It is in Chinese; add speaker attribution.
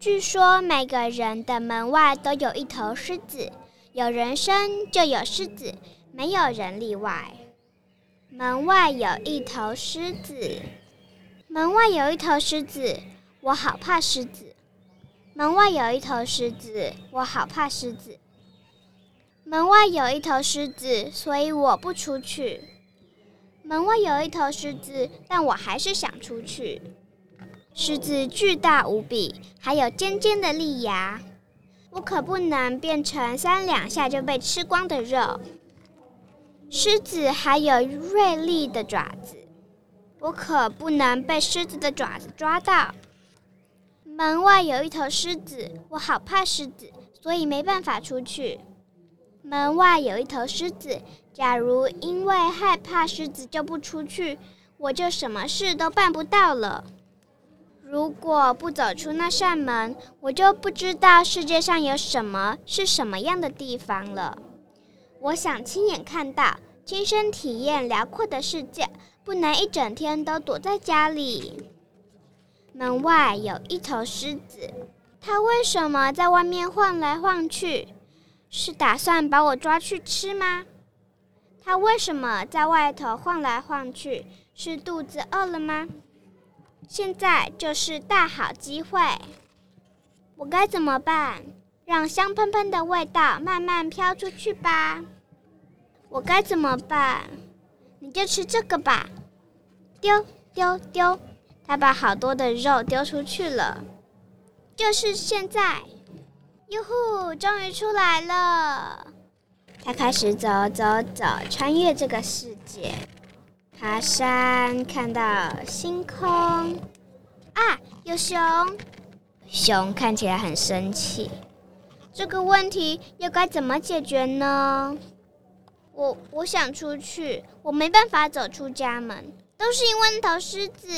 Speaker 1: 据说每个人的门外都有一头狮子，有人生就有狮子，没有人例外。门外有一头狮子，门外有一头狮子，我好怕狮子。门外有一头狮子，我好怕狮子。门外有一头狮子，所以我不出去。门外有一头狮子，但我还是想出去。狮子巨大无比，还有尖尖的利牙，我可不能变成三两下就被吃光的肉。狮子还有锐利的爪子，我可不能被狮子的爪子抓到。门外有一头狮子，我好怕狮子，所以没办法出去。门外有一头狮子，假如因为害怕狮子就不出去，我就什么事都办不到了。如果不走出那扇门，我就不知道世界上有什么是什么样的地方了。我想亲眼看到，亲身体验辽阔的世界，不能一整天都躲在家里。门外有一头狮子，它为什么在外面晃来晃去？是打算把我抓去吃吗？它为什么在外头晃来晃去？是肚子饿了吗？现在就是大好机会，我该怎么办？让香喷喷的味道慢慢飘出去吧。我该怎么办？你就吃这个吧。丢丢丢！他把好多的肉丢出去了，就是现在！哟呼，终于出来了！他开始走走走，穿越这个世界，爬山，看到星空。啊，有熊！熊看起来很生气。这个问题又该怎么解决呢？我我想出去，我没办法走出家门，都是因为那头狮子。